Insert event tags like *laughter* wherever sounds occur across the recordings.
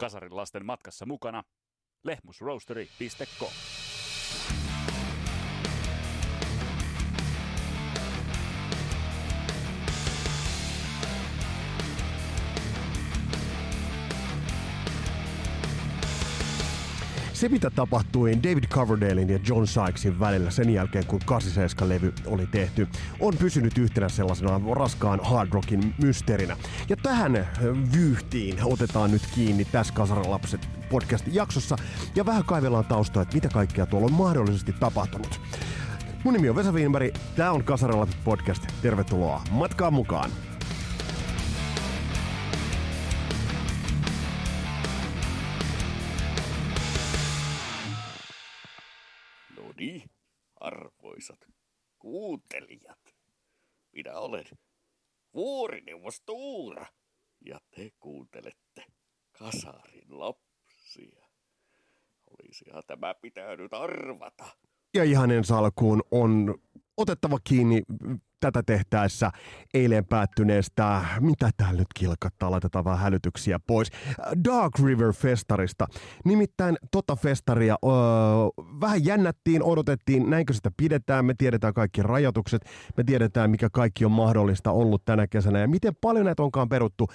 Kasarin lasten matkassa mukana lehmusroastery.com. Se, mitä tapahtui David Coverdalein ja John Sykesin välillä sen jälkeen, kun 87-levy oli tehty, on pysynyt yhtenä sellaisena raskaan hard rockin mysteerinä. Ja tähän vyyhtiin otetaan nyt kiinni tässä Kasaralapset podcastin jaksossa ja vähän kaivellaan taustaa, että mitä kaikkea tuolla on mahdollisesti tapahtunut. Mun nimi on Vesa Wienberg, tää on Kasaralapset podcast. Tervetuloa matkaan mukaan! Kuuntelijat. Minä olen vuorineuvosto Uura ja te kuuntelette Kasarin lapsia. Olisihan tämä pitänyt arvata. Ja ihan ensi alkuun on otettava kiinni tätä tehtäessä eilen päättyneestä, mitä täällä nyt kilkattaa, laitetaan vähän hälytyksiä pois, Dark River Festarista. Nimittäin tota festaria öö, vähän jännättiin, odotettiin, näinkö sitä pidetään, me tiedetään kaikki rajoitukset, me tiedetään mikä kaikki on mahdollista ollut tänä kesänä ja miten paljon näitä onkaan peruttu.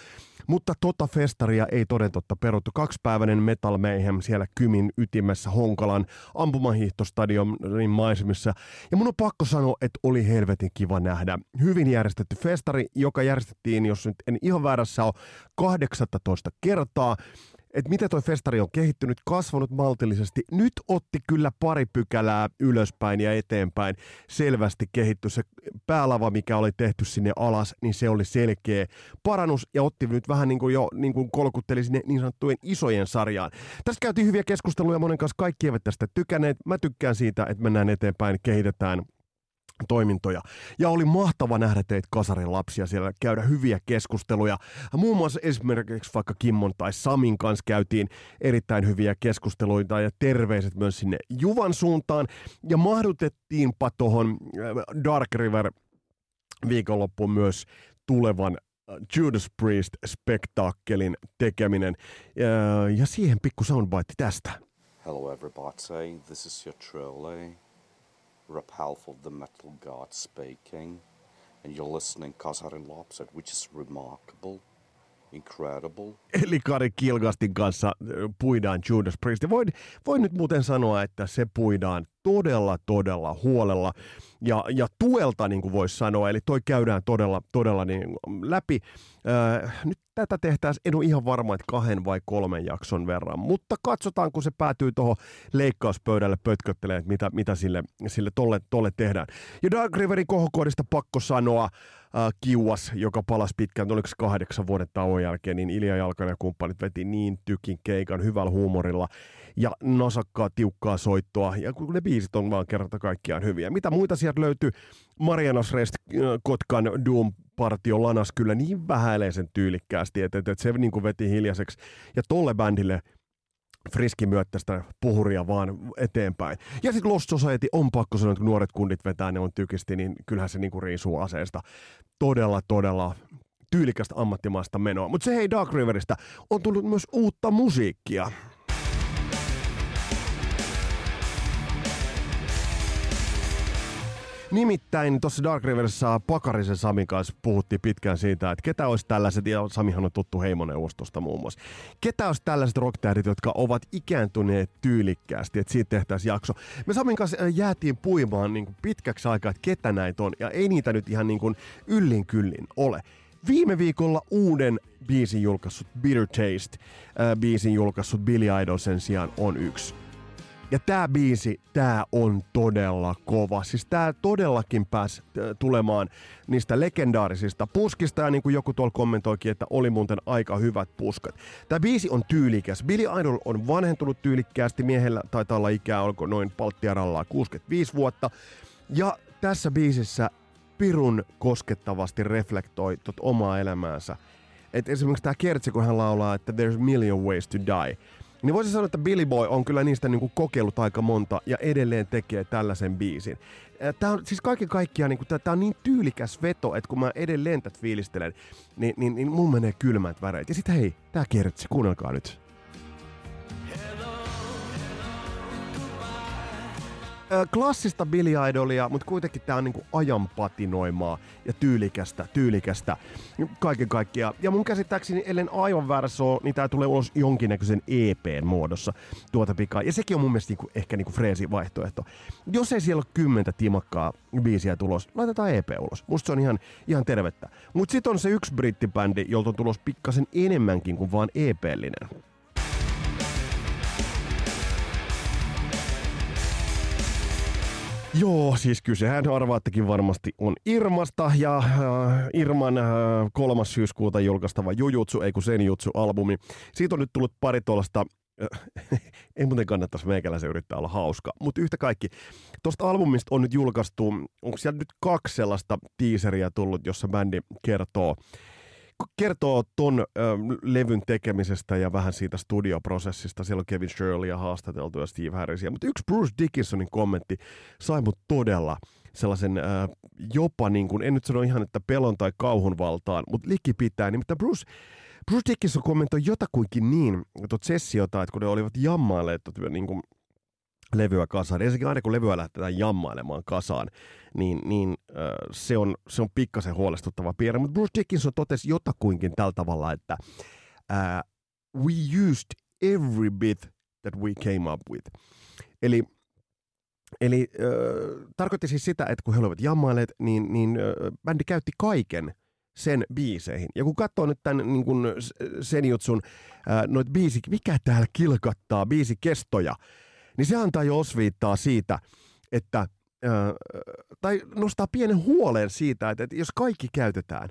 Mutta tota festaria ei toden totta peruttu. Kaksipäiväinen Metal Mayhem siellä Kymin ytimessä Honkalan ampumahiihtostadionin maisemissa. Ja mun on pakko sanoa, että oli helvetin kiva nähdä. Hyvin järjestetty festari, joka järjestettiin, jos nyt en ihan väärässä ole, 18 kertaa että miten toi festari on kehittynyt, kasvanut maltillisesti. Nyt otti kyllä pari pykälää ylöspäin ja eteenpäin. Selvästi kehitty se päälava, mikä oli tehty sinne alas, niin se oli selkeä parannus ja otti nyt vähän niin kuin jo niin kuin kolkutteli sinne niin sanottujen isojen sarjaan. Tässä käytiin hyviä keskusteluja monen kanssa, kaikki eivät tästä tykänneet. Mä tykkään siitä, että mennään eteenpäin, kehitetään toimintoja. Ja oli mahtava nähdä teitä kasarin lapsia siellä, käydä hyviä keskusteluja. Muun muassa esimerkiksi vaikka Kimmon tai Samin kanssa käytiin erittäin hyviä keskusteluita ja terveiset myös sinne Juvan suuntaan. Ja mahdutettiinpa tuohon äh, Dark River viikonloppuun myös tulevan äh, Judas Priest-spektaakkelin tekeminen. Ja, ja siihen pikku soundbite tästä. Hello everybody, this is your trolley. Rip of the Metal God speaking, and you're listening Kasarin Lopset, which is remarkable, incredible. Eli Kari Kilgastin kanssa puidaan Judas Priest. Voin, voin nyt muuten sanoa, että se puidaan todella, todella huolella ja, ja tuelta, niin kuin voisi sanoa. Eli toi käydään todella, todella niin läpi. Öö, nyt tätä tehtäisiin, en ole ihan varma, että kahden vai kolmen jakson verran, mutta katsotaan, kun se päätyy tuohon leikkauspöydälle pötköttelee, että mitä, mitä sille, sille tolle, tolle tehdään. Ja Dark Riverin kohokoodista pakko sanoa, äh, kiuas, joka palasi pitkään, oliko se kahdeksan vuoden tauon jälkeen, niin Ilja Jalkanen ja kumppanit veti niin tykin keikan hyvällä huumorilla ja nosakkaa tiukkaa soittoa, ja kun ne biisit on vaan kerta kaikkiaan hyviä. Mitä muita sieltä löytyy? Mariana Rest, äh, Kotkan Doom partio lanas kyllä niin vähäileisen tyylikkäästi, että, että se niin kuin veti hiljaiseksi. Ja tolle bändille friski myöttästä puhuria vaan eteenpäin. Ja sitten Lost Society on pakko sanoa, että kun nuoret kundit vetää, ne on tykisti, niin kyllähän se niinku riisuu aseesta. Todella, todella tyylikästä ammattimaista menoa. Mutta se hei Dark Riveristä on tullut myös uutta musiikkia. Nimittäin tuossa Dark Riverissa Pakarisen Samin kanssa puhuttiin pitkään siitä, että ketä olisi tällaiset, ja Samihan on tuttu heimoneuvostosta muun muassa, ketä olisi tällaiset rocktähdit, jotka ovat ikääntyneet tyylikkäästi, että siitä tehtäisiin jakso. Me Samin kanssa äh, jäätiin puimaan niin kuin pitkäksi aikaa, että ketä näitä on, ja ei niitä nyt ihan niin kuin yllin kyllin ole. Viime viikolla uuden biisin julkaissut Bitter Taste, äh, biisin julkaissut Billy Idol sen sijaan on yksi. Ja tää biisi, tää on todella kova. Siis tää todellakin pääsi tulemaan niistä legendaarisista puskista, ja niin kuin joku tuolla kommentoikin, että oli muuten aika hyvät puskat. Tää biisi on tyylikäs. Billy Idol on vanhentunut tyylikkäästi, miehellä taitaa olla ikää, olko noin palttiaralla 65 vuotta. Ja tässä biisissä pirun koskettavasti reflektoi tot omaa elämäänsä. Et esimerkiksi tämä kertsi, kun hän laulaa, että there's a million ways to die, niin voisi sanoa, että Billy Boy on kyllä niistä niinku kokeillut aika monta ja edelleen tekee tällaisen biisin. Tämä on siis kaiken kaikkiaan, niinku, tämä on niin tyylikäs veto, että kun mä edelleen tätä fiilistelen, niin, niin, niin mun menee kylmät väreet. Ja sitten hei, tämä kertsi, kuunnelkaa nyt. Klassista Billy Idolia, mutta kuitenkin tää on niinku ajanpatinoimaa ja tyylikästä, tyylikästä kaiken kaikkiaan. Ja mun käsittääkseni, ellen aivan väärässä ole, niin tää tulee ulos jonkinnäköisen EPn muodossa tuota pikaa. Ja sekin on mun mielestä niinku, ehkä niinku freesi vaihtoehto. Jos ei siellä ole kymmentä timakkaa biisiä tulos, laitetaan EP ulos. Musta se on ihan, ihan tervettä. Mutta sitten on se yksi brittibändi, jolta on tulos pikkasen enemmänkin kuin vaan EP-linen. Joo, siis kysehän arvaattekin varmasti on Irmasta ja äh, Irman äh, kolmas syyskuuta julkaistava Jujutsu, ei kun Senjutsu-albumi. Siitä on nyt tullut pari tuollaista äh, *laughs* ei muuten kannattaisi meikäläisen yrittää olla hauska. Mutta yhtä kaikki, tuosta albumista on nyt julkaistu, onko siellä nyt kaksi sellaista teaseria tullut, jossa bändi kertoo kertoo ton ö, levyn tekemisestä ja vähän siitä studioprosessista. Siellä on Kevin Shirley haastateltu ja Steve Harrisia. Mutta yksi Bruce Dickinsonin kommentti sai mut todella sellaisen ö, jopa, niin kuin, en nyt sano ihan, että pelon tai kauhun valtaan, mutta pitää. Nimittäin Bruce, Bruce Dickinson kommentoi jotakuinkin niin tuota sessiota, että kun ne olivat jammailleet niin kuin levyä kasaan. Ensinnäkin aina kun levyä lähdetään jammailemaan kasaan, niin, niin äh, se, on, se on pikkasen huolestuttava piirre. Mutta Bruce Dickinson totesi jotakuinkin tällä tavalla, että äh, we used every bit that we came up with. Eli Eli äh, tarkoitti siis sitä, että kun he olivat jammailleet, niin, niin äh, bändi käytti kaiken sen biiseihin. Ja kun katsoo nyt tämän niin kun Senjutsun äh, noit biisi, mikä täällä kilkattaa, biisikestoja, niin se antaa jo osviittaa siitä, että tai nostaa pienen huolen siitä, että, että jos kaikki käytetään,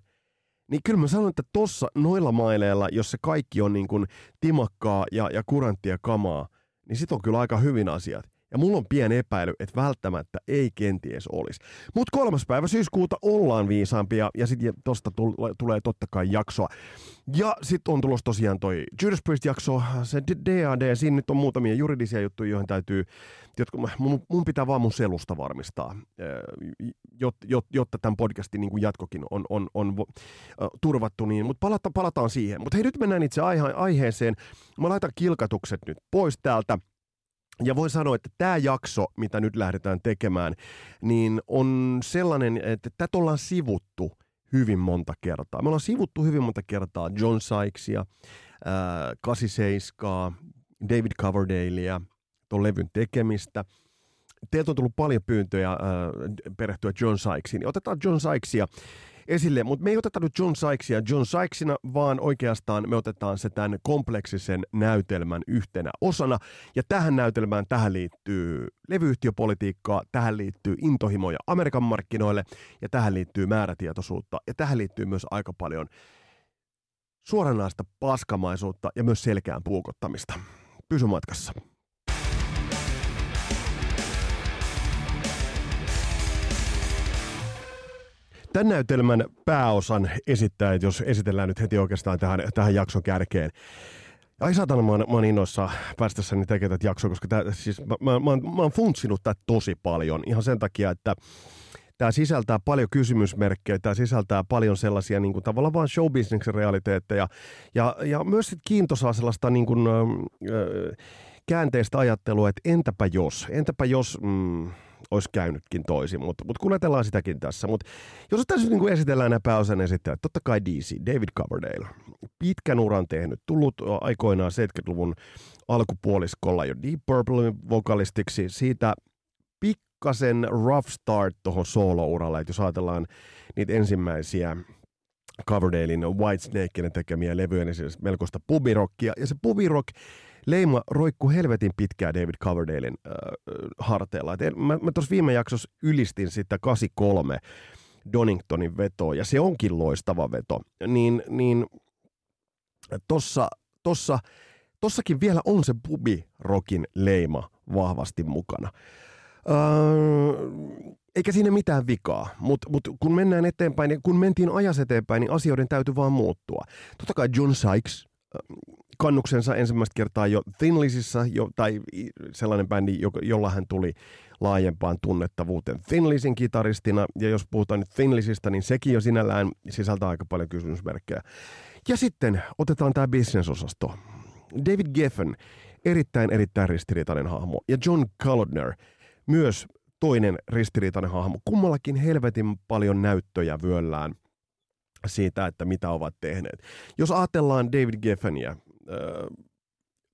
niin kyllä mä sanon, että tossa noilla maileilla, jos se kaikki on niin kuin timakkaa ja, ja kuranttia kamaa, niin sit on kyllä aika hyvin asiat. Ja mulla on pieni epäily, että välttämättä ei kenties olisi. Mutta kolmas päivä syyskuuta ollaan viisaampia ja sitten tosta tulee totta kai jaksoa. Ja sitten on tulos tosiaan toi Judas Priest-jakso, se DAD, siinä nyt on muutamia juridisia juttuja, joihin täytyy, jotka, mun, mun pitää vaan mun selusta varmistaa, jot, jot, jotta tämän podcastin niin jatkokin on, on, on turvattu, niin, mutta palata, palataan siihen. Mutta hei, nyt mennään itse aihe- aiheeseen. Mä laitan kilkatukset nyt pois täältä. Ja voin sanoa, että tämä jakso, mitä nyt lähdetään tekemään, niin on sellainen, että tätä ollaan sivuttu hyvin monta kertaa. Me ollaan sivuttu hyvin monta kertaa John Sykesia, äh, 87, David Coverdalea, tuon levyn tekemistä. Teiltä on tullut paljon pyyntöjä äh, perehtyä John Sykesiin. Otetaan John Sykesia esille, mutta me ei oteta nyt John Sykesia John Sykesina, vaan oikeastaan me otetaan se tämän kompleksisen näytelmän yhtenä osana. Ja tähän näytelmään, tähän liittyy levyyhtiöpolitiikkaa, tähän liittyy intohimoja Amerikan markkinoille ja tähän liittyy määrätietoisuutta ja tähän liittyy myös aika paljon suoranaista paskamaisuutta ja myös selkeään puukottamista. Pysy matkassa. Tämän näytelmän pääosan esittäjät, jos esitellään nyt heti oikeastaan tähän, tähän jakson kärkeen. Ai saatana, mä oon, mä oon innoissa päästessäni tekemään tätä jaksoa, koska tää, siis mä, mä, mä, mä oon funtsinut tätä tosi paljon. Ihan sen takia, että tämä sisältää paljon kysymysmerkkejä, tämä sisältää paljon sellaisia niin kuin, tavallaan vaan showbusinessin realiteetteja. Ja, ja myös sit kiintosaa sellaista niin kuin, äh, käänteistä ajattelua, että entäpä jos, entäpä jos... Mm, olisi käynytkin toisin, mutta, mutta kuljetellaan sitäkin tässä. Mutta jos tässä niin esitellään nämä pääosan esittäjät, totta kai DC, David Coverdale, pitkän uran tehnyt, tullut aikoinaan 70-luvun alkupuoliskolla jo Deep Purple vokalistiksi, siitä pikkasen rough start tuohon solo-uralle, että jos ajatellaan niitä ensimmäisiä Coverdalein Whitesnakein tekemiä levyjä, niin siis melkoista pubirockia, ja se pubirock leima roikku helvetin pitkään David Coverdalein äh, harteilla. Et mä, mä tuossa viime jaksossa ylistin sitä 83 Doningtonin vetoa, ja se onkin loistava veto. Niin, niin tossa, tossa, tossakin vielä on se pubi-rokin leima vahvasti mukana. Öö, eikä siinä mitään vikaa, mutta mut kun mennään eteenpäin, niin kun mentiin ajas eteenpäin, niin asioiden täytyy vaan muuttua. Totta kai John Sykes kannuksensa ensimmäistä kertaa jo Thinlisissä, jo, tai sellainen bändi, jolla hän tuli laajempaan tunnettavuuteen Thinlisin kitaristina. Ja jos puhutaan nyt Thinlisistä, niin sekin jo sinällään sisältää aika paljon kysymysmerkkejä. Ja sitten otetaan tämä bisnesosasto. David Geffen, erittäin erittäin ristiriitainen hahmo. Ja John Kalodner, myös toinen ristiriitainen hahmo. Kummallakin helvetin paljon näyttöjä vyöllään siitä, että mitä ovat tehneet. Jos ajatellaan David Geffenia,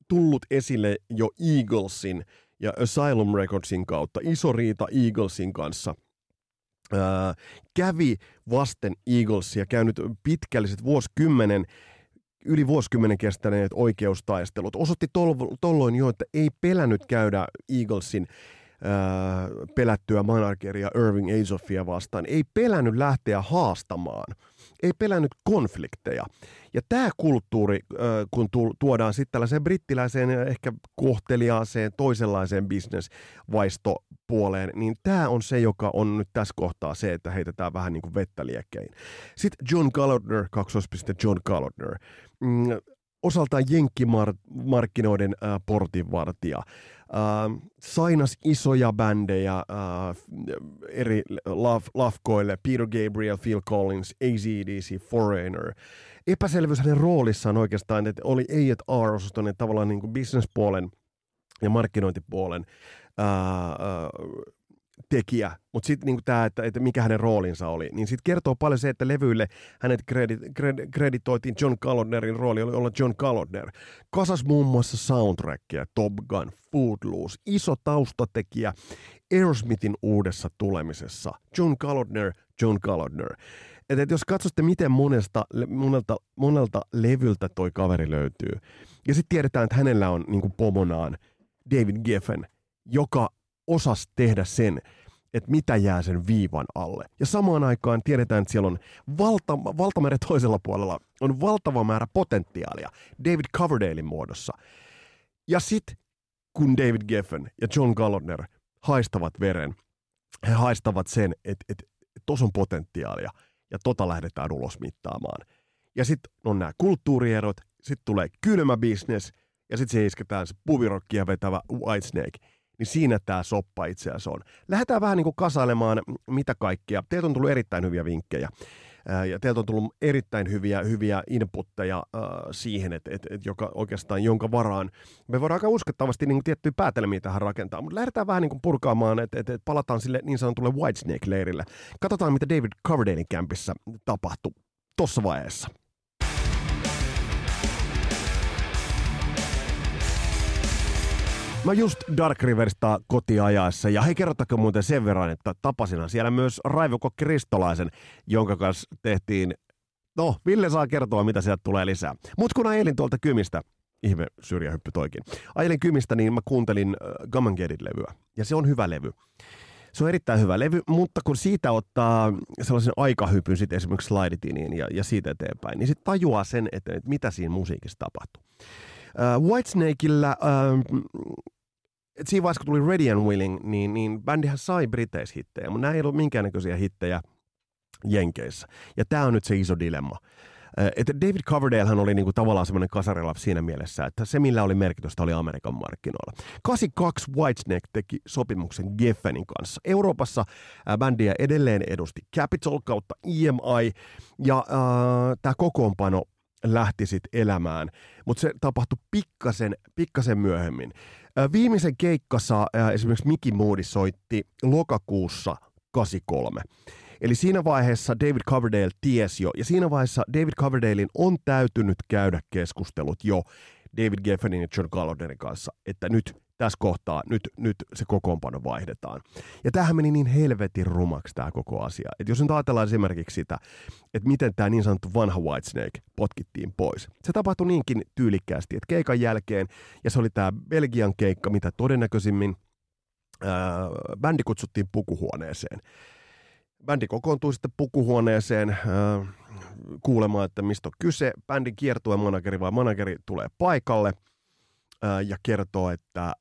tullut esille jo Eaglesin ja Asylum Recordsin kautta, iso riita Eaglesin kanssa – kävi vasten Eaglesia, käynyt pitkälliset vuosikymmenen yli vuosikymmenen kestäneet oikeustaistelut. Osoitti tol- tolloin jo, että ei pelännyt käydä Eaglesin pelättyä manageria Irving Azoffia vastaan. Ei pelännyt lähteä haastamaan. Ei pelännyt konflikteja. Ja tämä kulttuuri, kun tuodaan sitten tällaiseen brittiläiseen ehkä kohteliaaseen toisenlaiseen bisnesvaistopuoleen, niin tämä on se, joka on nyt tässä kohtaa se, että heitetään vähän niin kuin vettä liekkein. Sitten John Gallagher, kaksoispiste John Gallagher, mm, osaltaan jenkkimarkkinoiden äh, portinvartija. Äh, sainas isoja bändejä äh, eri lafkoille, Peter Gabriel, Phil Collins, AZDC, Foreigner. Epäselvyys hänen roolissaan oikeastaan, että oli A&R-osaston tavallaan niin kuin businesspuolen ja markkinointipuolen ää, ää, tekijä, mutta sitten niinku tämä, että, että mikä hänen roolinsa oli, niin sitten kertoo paljon se, että levyille hänet kredit, kred, kreditoitiin John Kalodnerin rooli, oli olla John Kalodner. Kasas muun muassa soundtrackia, Top Gun, Footloose, iso taustatekijä Aerosmithin uudessa tulemisessa. John Kalodner, John Kalodner. Et, et jos katsotte, miten monesta, monelta, monelta levyltä toi kaveri löytyy, ja sitten tiedetään, että hänellä on niin pomonaan David Geffen, joka osas tehdä sen, että mitä jää sen viivan alle. Ja samaan aikaan tiedetään, että siellä on valta, valtameren toisella puolella on valtava määrä potentiaalia David Coverdalein muodossa. Ja sitten kun David Geffen ja John Gallagher haistavat veren, he haistavat sen, että, että tuossa on potentiaalia ja tota lähdetään ulos mittaamaan. Ja sitten on nämä kulttuurierot, sitten tulee kylmä business ja sitten se isketään se puvirokkia vetävä Whitesnake – niin siinä tämä soppa itse asiassa on. Lähdetään vähän niin kuin kasailemaan mitä kaikkea. Teiltä on tullut erittäin hyviä vinkkejä. Ja teiltä on tullut erittäin hyviä, hyviä inputteja äh, siihen, että et, et joka oikeastaan jonka varaan me voidaan aika uskottavasti niin tiettyjä päätelmiä tähän rakentaa. Mutta lähdetään vähän niin kuin purkaamaan, että et, et palataan sille niin sanotulle Whitesnake-leirille. Katsotaan, mitä David Coverdalein kämpissä tapahtui tuossa vaiheessa. Mä just Dark Riverista kotiajaessa, ja hei kerrottako muuten sen verran, että tapasin siellä myös Raivokokki Ristolaisen, jonka kanssa tehtiin, no Ville saa kertoa, mitä sieltä tulee lisää. Mut kun ajelin tuolta kymistä, ihme syrjähyppy toikin, ajelin kymistä, niin mä kuuntelin äh, Gammangedin levyä, ja se on hyvä levy. Se on erittäin hyvä levy, mutta kun siitä ottaa sellaisen aikahypyn sitten esimerkiksi Slidetiniin ja, ja siitä eteenpäin, niin sitten tajuaa sen, että, että mitä siinä musiikissa tapahtuu. Uh, Whitesnakeillä, uh, et siinä vaiheessa kun tuli Ready and Willing, niin, niin bändihän sai Briteis-hittejä, mutta nämä ei ollut minkäännäköisiä hittejä Jenkeissä. Ja tämä on nyt se iso dilemma. Että David Coverdalehan oli niinku tavallaan semmoinen kasarilla siinä mielessä, että se millä oli merkitystä oli Amerikan markkinoilla. 82 Whitesnake teki sopimuksen Geffenin kanssa. Euroopassa äh, bändiä edelleen edusti Capitol kautta EMI ja äh, tämä kokoonpano lähti sitten elämään, mutta se tapahtui pikkasen, pikkasen myöhemmin. Viimeisen keikkassa esimerkiksi Mickey Moody soitti lokakuussa 83. Eli siinä vaiheessa David Coverdale tiesi jo, ja siinä vaiheessa David Coverdalein on täytynyt käydä keskustelut jo David Geffenin ja John Gallagherin kanssa, että nyt tässä kohtaa, nyt, nyt se kokoonpano vaihdetaan. Ja tämähän meni niin helvetin rumaksi tämä koko asia. Että jos nyt ajatellaan esimerkiksi sitä, että miten tämä niin sanottu vanha Whitesnake potkittiin pois. Se tapahtui niinkin tyylikkäästi, että keikan jälkeen, ja se oli tämä Belgian keikka, mitä todennäköisimmin ää, bändi kutsuttiin pukuhuoneeseen. Bändi kokoontui sitten pukuhuoneeseen ää, kuulemaan, että mistä on kyse. Bändin kiertueen manageri vai manageri tulee paikalle – ja kertoo, että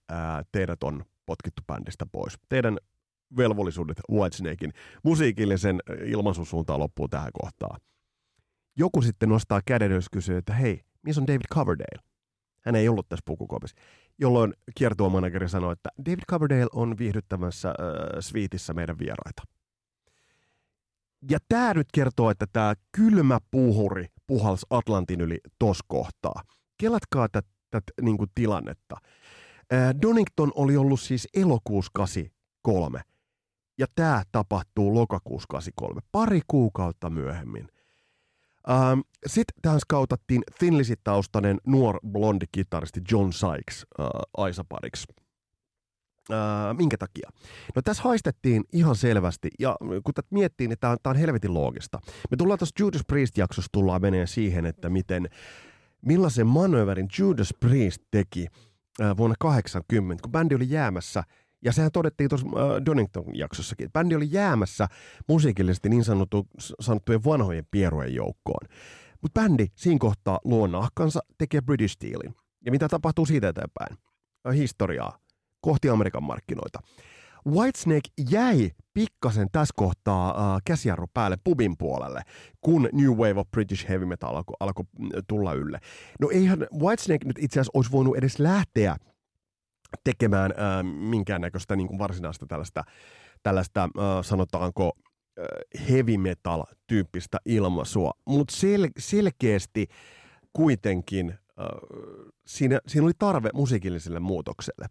teidät on potkittu bändistä pois. Teidän velvollisuudet Whitesnakein musiikillisen ilmaisun suuntaan loppuu tähän kohtaan. Joku sitten nostaa käden ja kysyy, että hei, missä on David Coverdale? Hän ei ollut tässä pukukopissa. Jolloin kiertuomanageri sanoi, että David Coverdale on viihdyttämässä äh, sviitissä meidän vieraita. Ja tämä nyt kertoo, että tämä kylmä puhuri puhals Atlantin yli tos kohtaa. Kelatkaa tätä tätä niin kuin tilannetta. Donington oli ollut siis elokuussa kolme. Ja tämä tapahtuu lokakuussa 83, pari kuukautta myöhemmin. Ähm, Sitten tähän skautattiin Thinlisit-taustainen nuor blondi kitaristi John Sykes äh, Aisapariksi. Äh, minkä takia? No tässä haistettiin ihan selvästi, ja kun tätä miettii, niin tämä on, on helvetin loogista. Me tullaan tuossa Judas Priest-jaksossa tullaan menee siihen, että miten, millaisen manöverin Judas Priest teki äh, vuonna 80, kun bändi oli jäämässä – ja sehän todettiin tuossa äh, Donington-jaksossakin, että bändi oli jäämässä musiikillisesti niin sanottu, sanottujen vanhojen pierujen joukkoon. Mutta bändi siinä kohtaa luo nahkansa, tekee British Steelin. Ja mitä tapahtuu siitä eteenpäin? Äh, historiaa. Kohti Amerikan markkinoita. Whitesnake jäi pikkasen tässä kohtaa äh, käsijarru päälle pubin puolelle, kun New Wave of British Heavy Metal alkoi alko mm, tulla ylle. No eihän Whitesnake nyt itse asiassa olisi voinut edes lähteä tekemään äh, minkäännäköistä niin kuin varsinaista tällaista, tällaista äh, sanotaanko äh, heavy metal-tyyppistä ilmaisua, mutta sel- selkeästi kuitenkin äh, siinä, siinä oli tarve musiikilliselle muutokselle.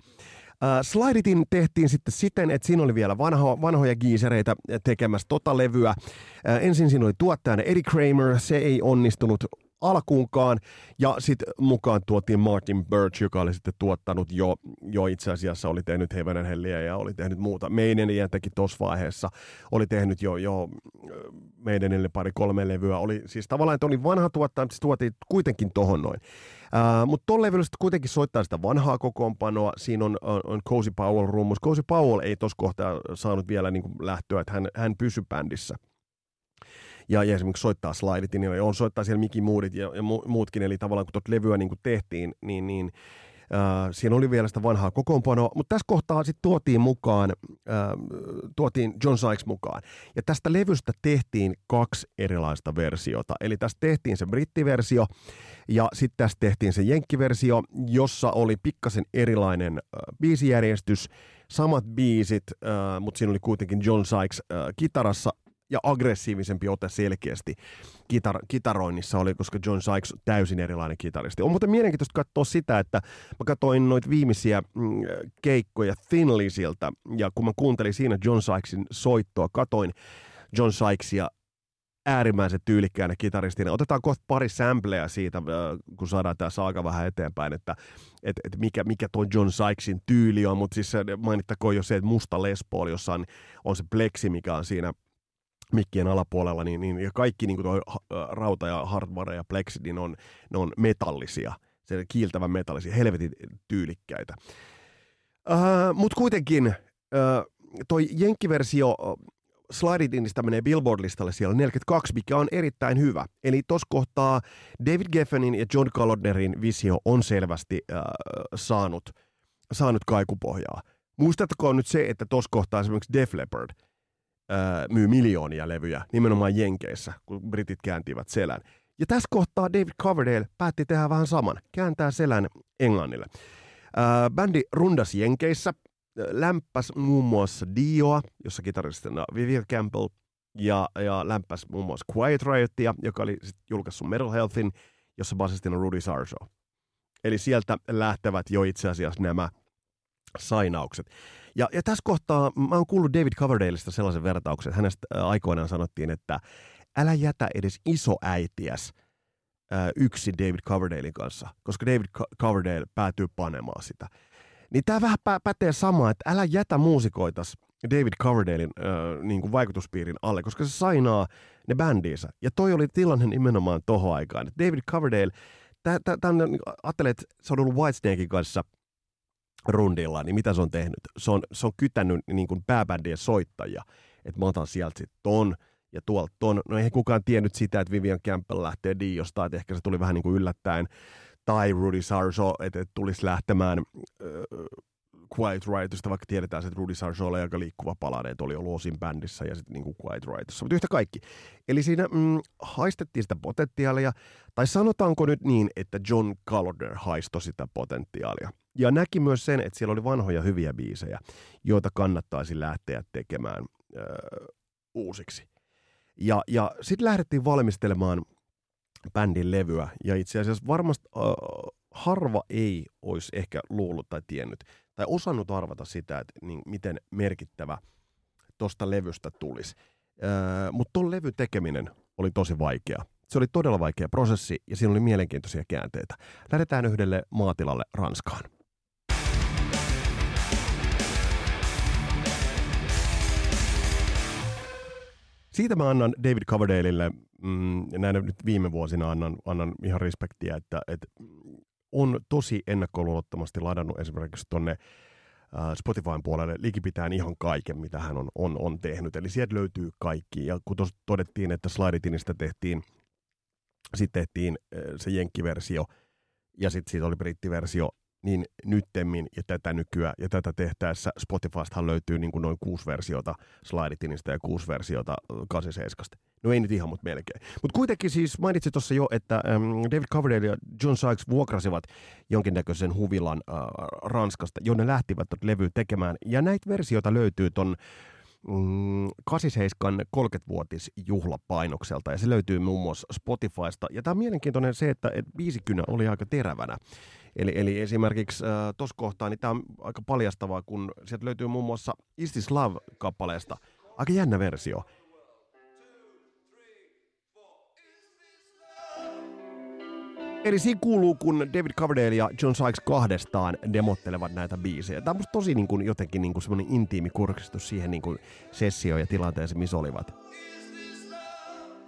Uh, Sliditin tehtiin sitten siten, että siinä oli vielä vanho, vanhoja giisereitä tekemässä tota levyä. Uh, ensin siinä oli tuottajana Eddie Kramer, se ei onnistunut alkuunkaan. Ja sitten mukaan tuotiin Martin Birch, joka oli sitten tuottanut jo, jo itse asiassa, oli tehnyt Heaven Helliä ja oli tehnyt muuta. Meidän teki tuossa vaiheessa, oli tehnyt jo, jo meidän pari kolme levyä. Oli siis tavallaan, että oli vanha tuottaja, mutta se tuotiin kuitenkin tohon noin. Mutta tuolla levyllä kuitenkin soittaa sitä vanhaa kokoonpanoa. Siinä on, on, on Cozy Powell rummus. Cozy Powell ei tuossa kohtaa saanut vielä niin lähtöä, että hän, hän pysyi bändissä ja, ja esimerkiksi soittaa slidit, niin on soittaa siellä Mickey Moodit ja, ja muutkin, eli tavallaan kun tuota levyä niin tehtiin, niin, niin siinä oli vielä sitä vanhaa kokoonpanoa, mutta tässä kohtaa sitten tuotiin mukaan, uh, tuotiin John Sykes mukaan. Ja tästä levystä tehtiin kaksi erilaista versiota. Eli tästä tehtiin se brittiversio ja sitten tästä tehtiin se jenkkiversio, jossa oli pikkasen erilainen uh, biisijärjestys, samat biisit, mutta siinä oli kuitenkin John Sykes kitarassa ja aggressiivisempi ote selkeästi kitar- kitaroinnissa oli, koska John Sykes täysin erilainen kitaristi. On muuten mielenkiintoista katsoa sitä, että mä katsoin noita viimeisiä mm, keikkoja Thinlisiltä, ja kun mä kuuntelin siinä John Sykesin soittoa, katoin John Sykesia äärimmäisen tyylikkäänä kitaristina. Otetaan kohta pari sampleja siitä, äh, kun saadaan tämä saaka vähän eteenpäin, että et, et mikä, mikä tuo John Sykesin tyyli on, mutta siis mainittakoon jo se, että musta Les Paul, jossa on, on se plexi, mikä on siinä mikkien alapuolella, niin, niin ja kaikki niin kuin rauta ja hardware ja plexi, niin on, ne on metallisia, se kiiltävän metallisia, helvetin tyylikkäitä. Uh, Mutta kuitenkin uh, toi jenkkiversio Slide menee Billboard-listalle siellä 42, mikä on erittäin hyvä. Eli tuossa kohtaa David Geffenin ja John Kalodnerin visio on selvästi uh, saanut, saanut kaikupohjaa. Muistatko nyt se, että tuossa kohtaa esimerkiksi Def Leppard – myy miljoonia levyjä nimenomaan Jenkeissä, kun britit kääntivät selän. Ja tässä kohtaa David Coverdale päätti tehdä vähän saman, kääntää selän Englannille. Bändi rundas Jenkeissä, lämpäs muun muassa Dioa, jossa kitaristina Vivian Campbell, ja, ja lämpäs muun muassa Quiet Riotia, joka oli sit julkaissut Metal Healthin, jossa basistina Rudy Sarso. Eli sieltä lähtevät jo itse asiassa nämä sainaukset. Ja, ja tässä kohtaa mä oon kuullut David Coverdaleista sellaisen vertauksen, että hänestä aikoinaan sanottiin, että älä jätä edes isoäitiäs ää, yksi David Coverdalein kanssa, koska David Coverdale päätyy panemaan sitä. Niin tämä vähän pä- pätee samaa, että älä jätä muusikoitas David Coverdalein äh, niin kuin vaikutuspiirin alle, koska se sainaa ne bändiinsä. Ja toi oli tilanne nimenomaan tohon aikaan. David Coverdale, tämän ajattelee, että se on ollut Whitesnakein kanssa – rundilla, niin mitä se on tehnyt? Se on, se on kytänyt niin kuin pääbändien soittajia, että mä otan sieltä sitten ton ja tuolta ton. No ei kukaan tiennyt sitä, että Vivian Campbell lähtee Diosta, että ehkä se tuli vähän niin kuin yllättäen. Tai Rudy Sarso, että, että tulisi lähtemään äh, Quiet Riotista, vaikka tiedetään, että Rudy Sarso oli aika liikkuva palanen, että oli ollut osin bändissä ja sitten niin Quiet Riotissa. Mutta yhtä kaikki. Eli siinä mm, haistettiin sitä potentiaalia, tai sanotaanko nyt niin, että John Calder haistoi sitä potentiaalia. Ja näki myös sen, että siellä oli vanhoja hyviä biisejä, joita kannattaisi lähteä tekemään äh, uusiksi. Ja, ja sitten lähdettiin valmistelemaan bändin levyä, ja itse asiassa varmasti äh, harva ei olisi ehkä luullut tai tiennyt, tai osannut arvata sitä, että niin, miten merkittävä tosta levystä tulisi. Öö, Mutta ton levyn tekeminen oli tosi vaikea. Se oli todella vaikea prosessi ja siinä oli mielenkiintoisia käänteitä. Lähdetään yhdelle maatilalle Ranskaan. Siitä mä annan David Coverdaleille, mm, näin nyt viime vuosina annan, annan ihan respektiä, että, että on tosi ennakkoluulottomasti ladannut esimerkiksi tonne äh, Spotifyn puolelle likipitään ihan kaiken, mitä hän on, on, on tehnyt. Eli sieltä löytyy kaikki. Ja kun tuossa todettiin, että Slidetinistä tehtiin, sitten tehtiin äh, se jenkkiversio, ja sitten siitä oli brittiversio, niin nyttemmin ja tätä nykyään ja tätä tehtäessä Spotifystahan löytyy niin kuin noin kuusi versiota Slidetinista ja kuusi versiota 87. No ei nyt ihan, mutta melkein. Mutta kuitenkin siis mainitsin tuossa jo, että ähm, David Coverdale ja John Sykes vuokrasivat jonkinnäköisen huvilan äh, Ranskasta, jonne lähtivät levy tekemään. Ja näitä versioita löytyy ton mm, 87 30-vuotisjuhlapainokselta ja se löytyy muun muassa Spotifysta. Ja tämä on mielenkiintoinen se, että et biisikynä oli aika terävänä. Eli, eli esimerkiksi äh, tuossa kohtaa niin tämä on aika paljastavaa, kun sieltä löytyy muun muassa Is This Love-kappaleesta aika jännä versio. Eli siinä kuuluu, kun David Coverdale ja John Sykes kahdestaan demottelevat näitä biisejä. Tämä on musta tosi niin kuin, jotenkin niin kuin semmoinen intiimi kurkistus siihen niin kuin sessioon ja tilanteeseen, missä olivat.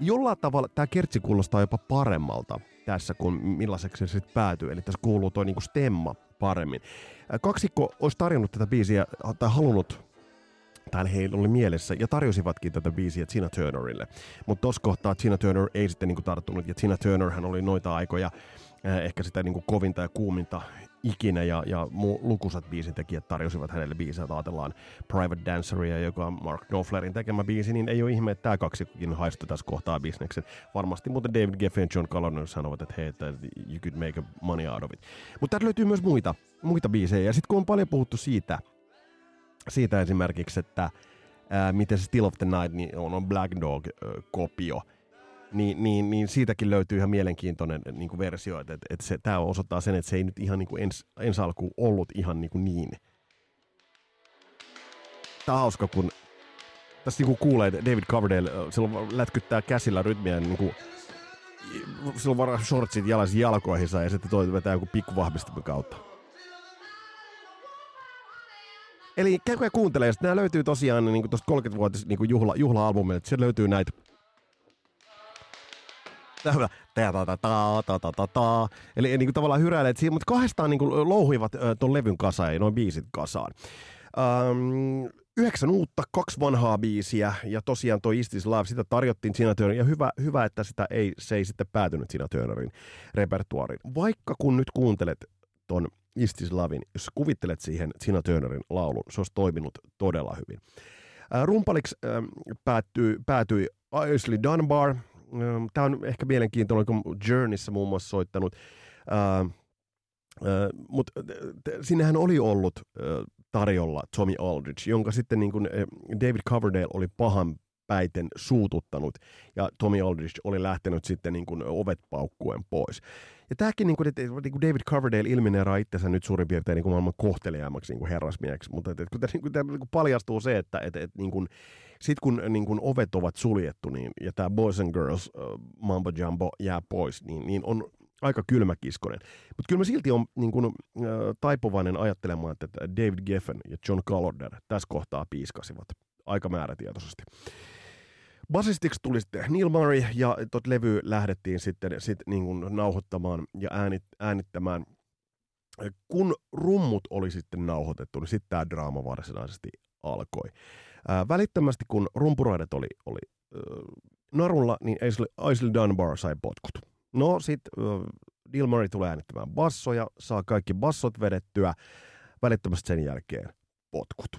Jollain tavalla tämä kertsi kuulostaa jopa paremmalta tässä, kuin millaiseksi se sitten päätyy. Eli tässä kuuluu tuo niinku stemma paremmin. Kaksikko olisi tarjonnut tätä biisiä, tai halunnut tai heillä oli mielessä, ja tarjosivatkin tätä biisiä Tina Turnerille. Mutta tuossa kohtaa Tina Turner ei sitten niinku tarttunut, ja Tina Turner hän oli noita aikoja ehkä sitä niinku kovinta ja kuuminta ikinä ja, ja mu, lukusat biisitekijät tarjosivat hänelle biisejä. Ajatellaan Private Danceria, joka on Mark Knopflerin tekemä biisi, niin ei ole ihme, että tämä kaksikin haistui tässä kohtaa bisneksen. Varmasti muuten David Geffen ja John Callender sanovat, että hei, että you could make money out of it. Mutta täältä löytyy myös muita, muita biisejä. Ja sitten kun on paljon puhuttu siitä, siitä esimerkiksi, että ää, miten se Still of the Night niin on, on Black Dog-kopio, niin, niin, niin siitäkin löytyy ihan mielenkiintoinen niin kuin versio, että, että se, tämä osoittaa sen, että se ei nyt ihan niin kuin ens, ensi alkuun ollut ihan niin, kuin niin. Tämä on hauska, kun tässä niin kuin kuulee, että David Coverdale silloin lätkyttää käsillä rytmiä niin kuin, silloin varaa shortsit jalaisin jalkoihinsa ja sitten toi vetää joku pikkuvahvistimen kautta. Eli käykää ja kuuntelee. Nämä löytyy tosiaan niin tuosta 30-vuotis niin juhla, juhla-albumilta. Sieltä löytyy näitä Tämä ta ta ta ta ta ta ta. Eli niin kuin tavallaan hyräilee siihen, mutta kahdestaan niin kuin louhuivat tuon levyn kasaan ja noin biisit kasaan. Um, yhdeksän uutta, kaksi vanhaa biisiä ja tosiaan toi Is This Love, sitä tarjottiin Tina Turner ja hyvä, hyvä että sitä ei, se ei sitten päätynyt Tina Turnerin repertuariin. Vaikka kun nyt kuuntelet ton Is This Lovein, jos kuvittelet siihen Tina Turnerin laulun, se olisi toiminut todella hyvin. Uh, rumpaliksi uh, päättyi, päätyi Aisley Dunbar, Tämä on ehkä mielenkiintoinen, kun Journeyssä muun muassa soittanut. Uh, uh, Mutta sinnehän oli ollut tarjolla Tommy Aldridge, jonka sitten niin kuin David Coverdale oli pahan päiten suututtanut, ja Tommy Aldridge oli lähtenyt sitten niin kuin ovet paukkuen pois. Ja tämäkin, niin kuin, että, niin kuin David Coverdale ilmineeraa itsensä nyt suurin piirtein niin kuin maailman kohteliaammaksi niin kuin herrasmieksi, mutta että, että, niin kuin, niin kuin paljastuu se, että, että, että niin kuin, sitten kun niin kun ovet ovat suljettu niin, ja tämä Boys and Girls uh, Mambo Jumbo jää pois, niin, niin on aika kylmäkiskonen. Mutta kyllä mä silti on niin kun, uh, taipuvainen ajattelemaan, että David Geffen ja John Callender tässä kohtaa piiskasivat aika määrätietoisesti. Basistiksi tuli sitten Neil Murray ja tot levy lähdettiin sitten sit niin kuin nauhoittamaan ja äänit, äänittämään. Kun rummut oli sitten nauhoitettu, niin sitten tämä draama varsinaisesti alkoi. Ää, välittömästi kun rumpuroidet oli, oli äh, narulla, niin Aisley, Dunbar sai potkut. No sit äh, Neil Murray tulee äänittämään bassoja, saa kaikki bassot vedettyä, välittömästi sen jälkeen potkut.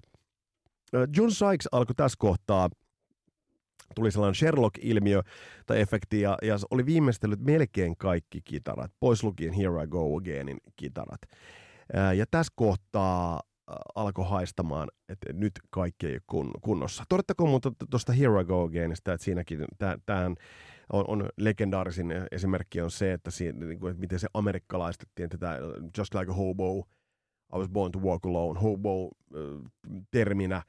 Äh, John Sykes alkoi tässä kohtaa tuli sellainen Sherlock-ilmiö tai efekti, ja, ja oli viimeistellyt melkein kaikki kitarat, pois lukien Here I Go Againin kitarat. Ää, ja tässä kohtaa alkoi haistamaan, että nyt kaikki ei kun, kunnossa. Todettakoon mutta tuosta Here I Go Againista, että siinäkin tämä on, on legendaarisin esimerkki on se, että, siinä, niin kuin, että miten se amerikkalaistettiin, että tämä Just Like a Hobo I was born to walk alone, hobo-terminä.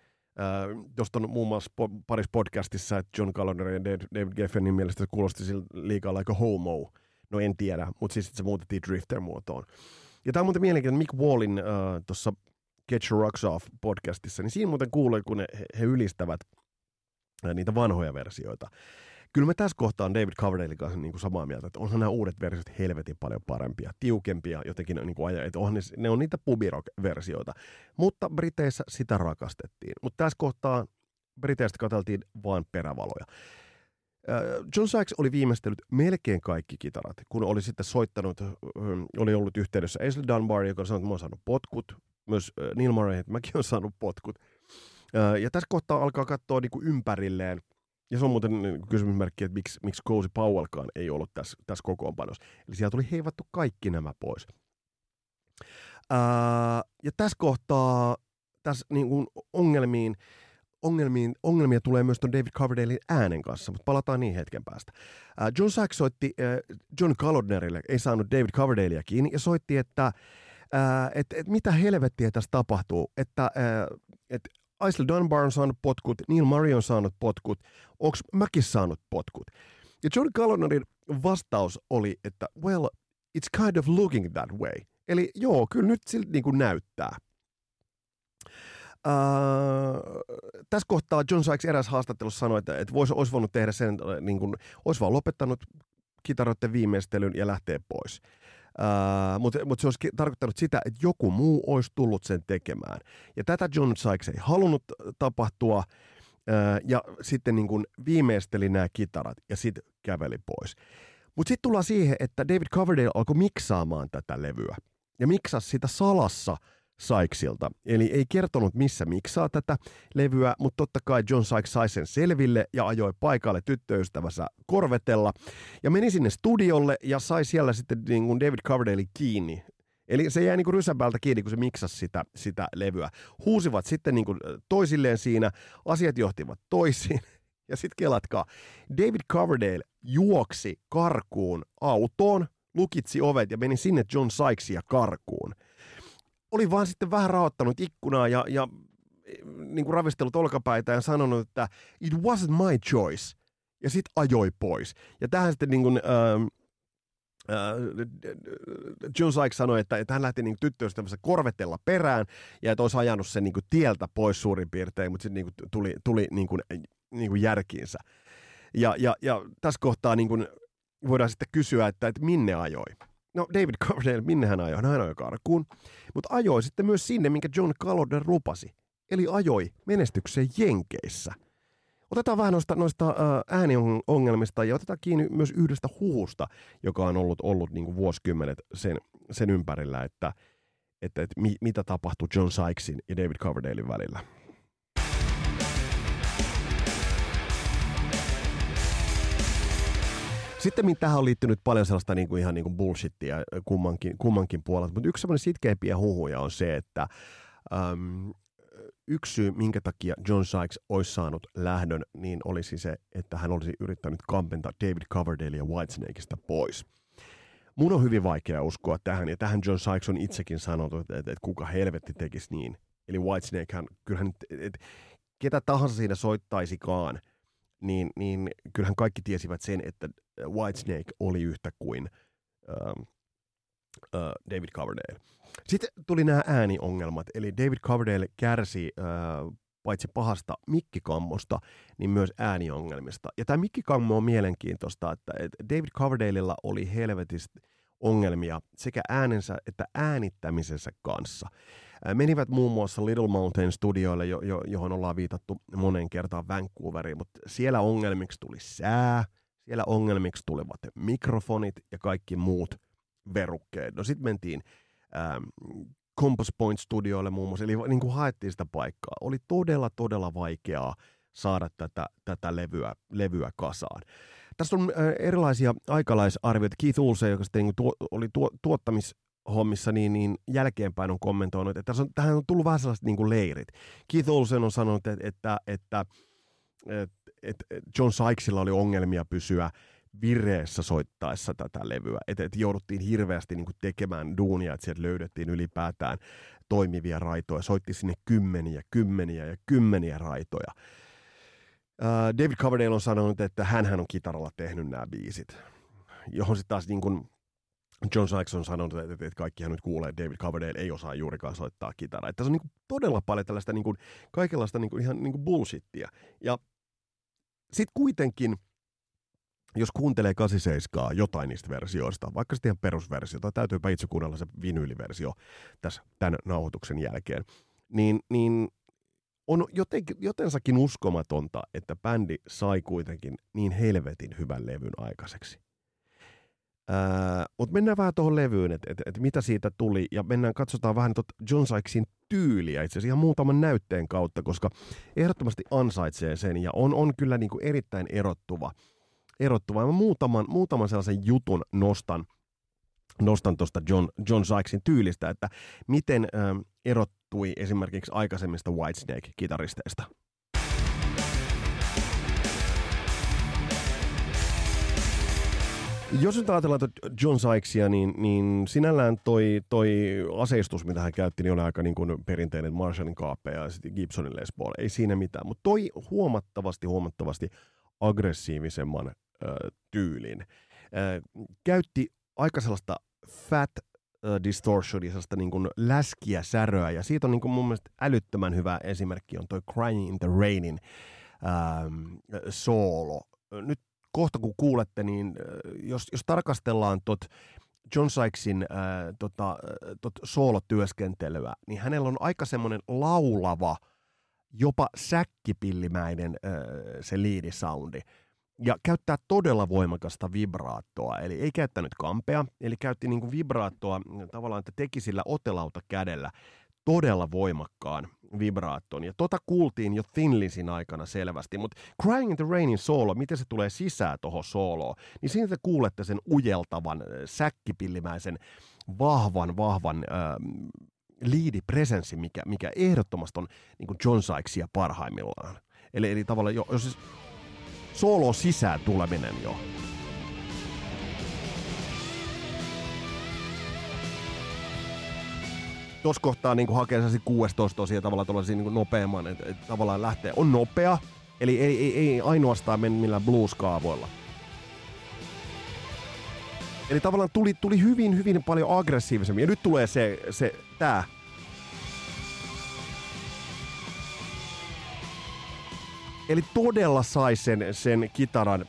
Tuosta on muun muassa po- parissa podcastissa, että John Callender ja David Geffenin mielestä se kuulosti liikaa like a homo. No en tiedä, mutta siis se muutettiin Drifter-muotoon. Ja tämä on muuten mielenkiintoinen Mick Wallin uh, tuossa Get Your Rocks Off podcastissa, niin siinä muuten kuulee, kun ne, he ylistävät niitä vanhoja versioita. Kyllä me tässä kohtaa on David Coverdale kanssa niin kuin samaa mieltä, että onhan nämä uudet versiot helvetin paljon parempia, tiukempia jotenkin niin kuin aja, että onhan ne, ne on niitä pubirock-versioita. Mutta Briteissä sitä rakastettiin. Mutta tässä kohtaa Briteistä katseltiin vain perävaloja. John Sykes oli viimeistellyt melkein kaikki kitarat, kun oli sitten soittanut, oli ollut yhteydessä Aisley Dunbar, joka sanoi, että mä oon saanut potkut, myös Neil Murray, että mäkin olen saanut potkut. Ja tässä kohtaa alkaa katsoa niin kuin ympärilleen, ja se on muuten niin kysymysmerkki, että miksi, miksi Cozy Powellkaan ei ollut tässä, tässä kokoonpanossa. Eli sieltä tuli heivattu kaikki nämä pois. Ää, ja tässä kohtaa, tässä niin kuin ongelmiin, ongelmiin, ongelmia tulee myös tuon David Coverdalein äänen kanssa, mutta palataan niin hetken päästä. Ää, John Sachs soitti ää, John Calodnerille, ei saanut David Coverdalea kiinni, ja soitti, että että et mitä helvettiä tässä tapahtuu, että et Aisle Dunbar on saanut potkut, Neil Murray on saanut potkut, onko mäkin saanut potkut? Ja John Calonerin vastaus oli, että well, it's kind of looking that way. Eli joo, kyllä nyt siltä niin kuin näyttää. Uh, tässä kohtaa John Sykes eräs haastattelussa sanoi, että, että vois, olisi voinut tehdä sen, niin kuin, olisi vaan lopettanut kitaroiden viimeistelyn ja lähtee pois. Mutta mut se olisi tarkoittanut sitä, että joku muu olisi tullut sen tekemään. Ja tätä John Sykes ei halunnut tapahtua, ja sitten niin kuin viimeisteli nämä kitarat ja sitten käveli pois. Mutta sitten tullaan siihen, että David Coverdale alkoi miksaamaan tätä levyä. Ja miksasi sitä salassa – Syksilta. Eli ei kertonut, missä miksaa tätä levyä, mutta totta kai John Sykes sai sen selville ja ajoi paikalle tyttöystävänsä korvetella. Ja meni sinne studiolle ja sai siellä sitten niin kuin David Coverdale kiinni. Eli se jäi niin kuin rysäpäältä kiinni, kun se miksasi sitä, sitä levyä. Huusivat sitten niin kuin toisilleen siinä, asiat johtivat toisiin. *laughs* Ja sitten kelatkaa, David Coverdale juoksi karkuun autoon, lukitsi ovet ja meni sinne John Sykesia karkuun oli vaan sitten vähän raottanut ikkunaa ja, ja niin kuin ravistellut olkapäitä ja sanonut, että it wasn't my choice. Ja sitten ajoi pois. Ja tähän sitten niin kuin, äh, äh, John Sykes sanoi, että, että hän lähti niin tyttöystävänsä korvetella perään ja että olisi ajanut sen niin kuin tieltä pois suurin piirtein, mutta sitten niin tuli, tuli niin kuin, niin kuin järkiinsä. Ja, ja, ja tässä kohtaa niin kuin voidaan sitten kysyä, että, että minne ajoi. No David Coverdale, minne hän ajoi? Hän ajoi karkuun, mutta ajoi sitten myös sinne, minkä John Caloden lupasi. Eli ajoi menestykseen Jenkeissä. Otetaan vähän noista, noista ääniongelmista ja otetaan kiinni myös yhdestä huusta, joka on ollut, ollut niin kuin vuosikymmenet sen, sen ympärillä, että, että, että mi, mitä tapahtui John Sykesin ja David Coverdalein välillä. Sitten tähän on liittynyt paljon sellaista niin kuin ihan niin kuin bullshittia kummankin, kummankin puolelta, mutta yksi semmoinen sitkeimpiä huhuja on se, että äm, yksi syy, minkä takia John Sykes olisi saanut lähdön, niin olisi se, että hän olisi yrittänyt kampentaa David Coverdale ja Whitesnakeista pois. Mun on hyvin vaikea uskoa tähän, ja tähän John Sykes on itsekin sanonut, että, että, että kuka helvetti tekisi niin. Eli Whitesnake, hän, kyllähän, että, että ketä tahansa siinä soittaisikaan – niin, niin kyllähän kaikki tiesivät sen, että Whitesnake oli yhtä kuin uh, uh, David Coverdale. Sitten tuli nämä ääniongelmat, eli David Coverdale kärsi uh, paitsi pahasta mikkikammosta, niin myös ääniongelmista. Ja tämä mikkikammo on mielenkiintoista, että, David Coverdaleilla oli helvetistä ongelmia sekä äänensä että äänittämisensä kanssa. Menivät muun muassa Little Mountain studioille, jo, jo, johon ollaan viitattu monen kertaan Vancouveriin, mutta siellä ongelmiksi tuli sää, siellä ongelmiksi tulivat mikrofonit ja kaikki muut verukkeet. No sitten mentiin ähm, Compass Point studioille muun muassa, eli niin kuin haettiin sitä paikkaa. Oli todella, todella vaikeaa saada tätä, tätä levyä, levyä kasaan. Tässä on äh, erilaisia aikalaisarvioita. Keith Ulse, joka sitten niin tuo, oli tuo, tuottamis hommissa niin, niin jälkeenpäin on kommentoinut, että tässä on, tähän on tullut vähän sellaiset niin leirit. Keith Olsen on sanonut, että, että, että, että John Sykesilla oli ongelmia pysyä vireessä soittaessa tätä levyä, että, että jouduttiin hirveästi niin tekemään duunia, että sieltä löydettiin ylipäätään toimivia raitoja, soitti sinne kymmeniä, kymmeniä ja kymmeniä raitoja. Uh, David Coverdale on sanonut, että hän on kitaralla tehnyt nämä biisit, johon sitten taas niin kuin John Sykes on sanonut, että, että kaikkihan nyt kuulee, että David Coverdale ei osaa juurikaan soittaa kitaraa. Että tässä on niin todella paljon tällaista niin kuin, kaikenlaista niin kuin, ihan niin kuin bullshittia. Ja sitten kuitenkin, jos kuuntelee 87 jotain niistä versioista, vaikka sitten ihan perusversio, tai täytyypä itse kuunnella se vinyyliversio tässä tämän nauhoituksen jälkeen, niin, niin on jotenkin, jotensakin uskomatonta, että bändi sai kuitenkin niin helvetin hyvän levyn aikaiseksi. Mutta mennään vähän tuohon levyyn, että et, et mitä siitä tuli, ja mennään katsotaan vähän tot John Sykesin tyyliä itse asiassa ihan muutaman näytteen kautta, koska ehdottomasti ansaitsee sen, ja on, on kyllä niinku erittäin erottuva. erottuva. Mä muutaman, muutaman sellaisen jutun nostan nostan tuosta John, John Sykesin tyylistä, että miten ähm, erottui esimerkiksi aikaisemmista Whitesnake-kitaristeista. Jos nyt ajatellaan John Sykesia, niin, niin sinällään toi, toi aseistus, mitä hän käytti, niin oli aika niin kuin perinteinen Marshallin kaape ja Gibsonin Les Paul. Ei siinä mitään, mutta toi huomattavasti, huomattavasti aggressiivisemman äh, tyylin. Äh, käytti aika sellaista fat distortionia, sellaista niin kuin läskiä säröä, ja siitä on niin kuin mun mielestä älyttömän hyvä esimerkki on toi Crying in the Rainin ähm, soolo. Nyt kohta kun kuulette, niin jos, jos tarkastellaan tot John Sykesin äh, tota, tot soolotyöskentelyä, niin hänellä on aika semmoinen laulava, jopa säkkipillimäinen äh, se liidisoundi. Ja käyttää todella voimakasta vibraattoa, eli ei käyttänyt kampea, eli käytti niin kuin vibraattoa tavallaan, että teki sillä otelauta kädellä todella voimakkaan vibraatton. Ja tota kuultiin jo Thinlisin aikana selvästi, mutta Crying in the Rainin soolo, miten se tulee sisään tuohon sooloon, niin siinä te kuulette sen ujeltavan, säkkipillimäisen, vahvan, vahvan äh, liidipresenssi, mikä, mikä ehdottomasti on niin John Sykesia parhaimmillaan. Eli, eli tavallaan jo, jos soolo sisään tuleminen jo tuossa kohtaa niin hakee se 16 tosiaan tavallaan tuollaisia niin nopeamman, että et, tavallaan lähtee, on nopea, eli ei, ei, ei ainoastaan mennä millään blues-kaavoilla. Eli tavallaan tuli, tuli hyvin, hyvin paljon aggressiivisemmin. Ja nyt tulee se, se tää. Eli todella sai sen, sen kitaran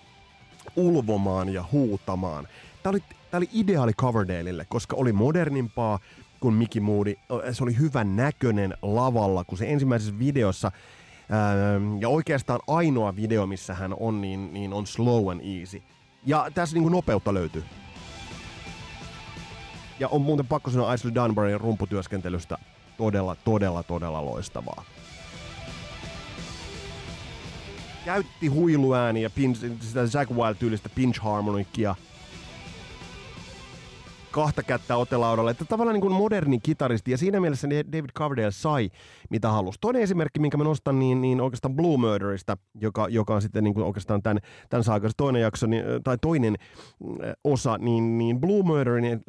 ulvomaan ja huutamaan. Tämä oli, tämä oli ideaali Coverdaleille, koska oli modernimpaa, kuin Mickey Moody. Se oli hyvän näköinen lavalla, kun se ensimmäisessä videossa ja oikeastaan ainoa video, missä hän on, niin, niin on slow and easy. Ja tässä niin kuin nopeutta löytyy. Ja on muuten pakko sanoa Aisley Dunbarin rumputyöskentelystä todella, todella, todella loistavaa. Käytti huiluääniä, sitä Zack Wild-tyylistä pinch harmonikia – kahta kättä otelaudalle. Että tavallaan niin kuin moderni kitaristi ja siinä mielessä David Coverdale sai mitä halusi. Toinen esimerkki, minkä mä nostan, niin, niin oikeastaan Blue Murderista, joka, joka on sitten niin kuin oikeastaan tämän, tämän saakan toinen jakso, niin, tai toinen osa, niin, niin Blue Murderin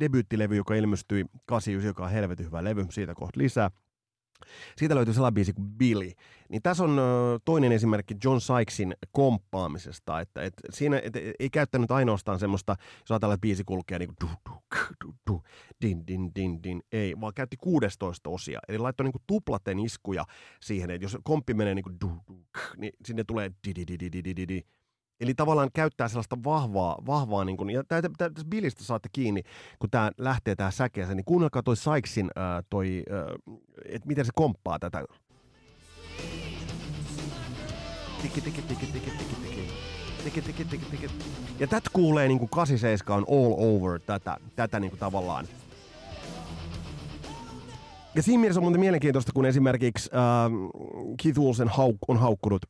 debyyttilevy, joka ilmestyi 89, joka on helvetin hyvä levy, siitä kohta lisää. Siitä löytyy sellainen biisi kuin Billy. Niin tässä on toinen esimerkki John Sykesin komppaamisesta, että, että siinä että ei käyttänyt ainoastaan semmoista, jos ajatellaan, että biisi kulkee niin kuin du, du, du, du, din, din, din, din, ei, vaan käytti 16 osia. Eli laittoi niin kuin tuplaten iskuja siihen, että jos komppi menee niin kuin du, du, niin sinne tulee di, di, di, di, di, di, di, Eli tavallaan käyttää sellaista vahvaa, vahvaa niin kuin, ja tästä Billistä saatte kiinni, kun tämä lähtee tämä säkeensä, niin kuunnelkaa toi Sykesin, äh, toi, äh, että miten se komppaa tätä. Tiki, tiki, tiki, tiki, tiki, tiki. Tiki, tiki, tiki, tiki. Ja tätä kuulee niin kuin 87 on all over tätä, tätä niin kuin tavallaan. Ja siinä mielessä on muuten mielenkiintoista, kun esimerkiksi äh, Keith Olsen hauk- on haukkunut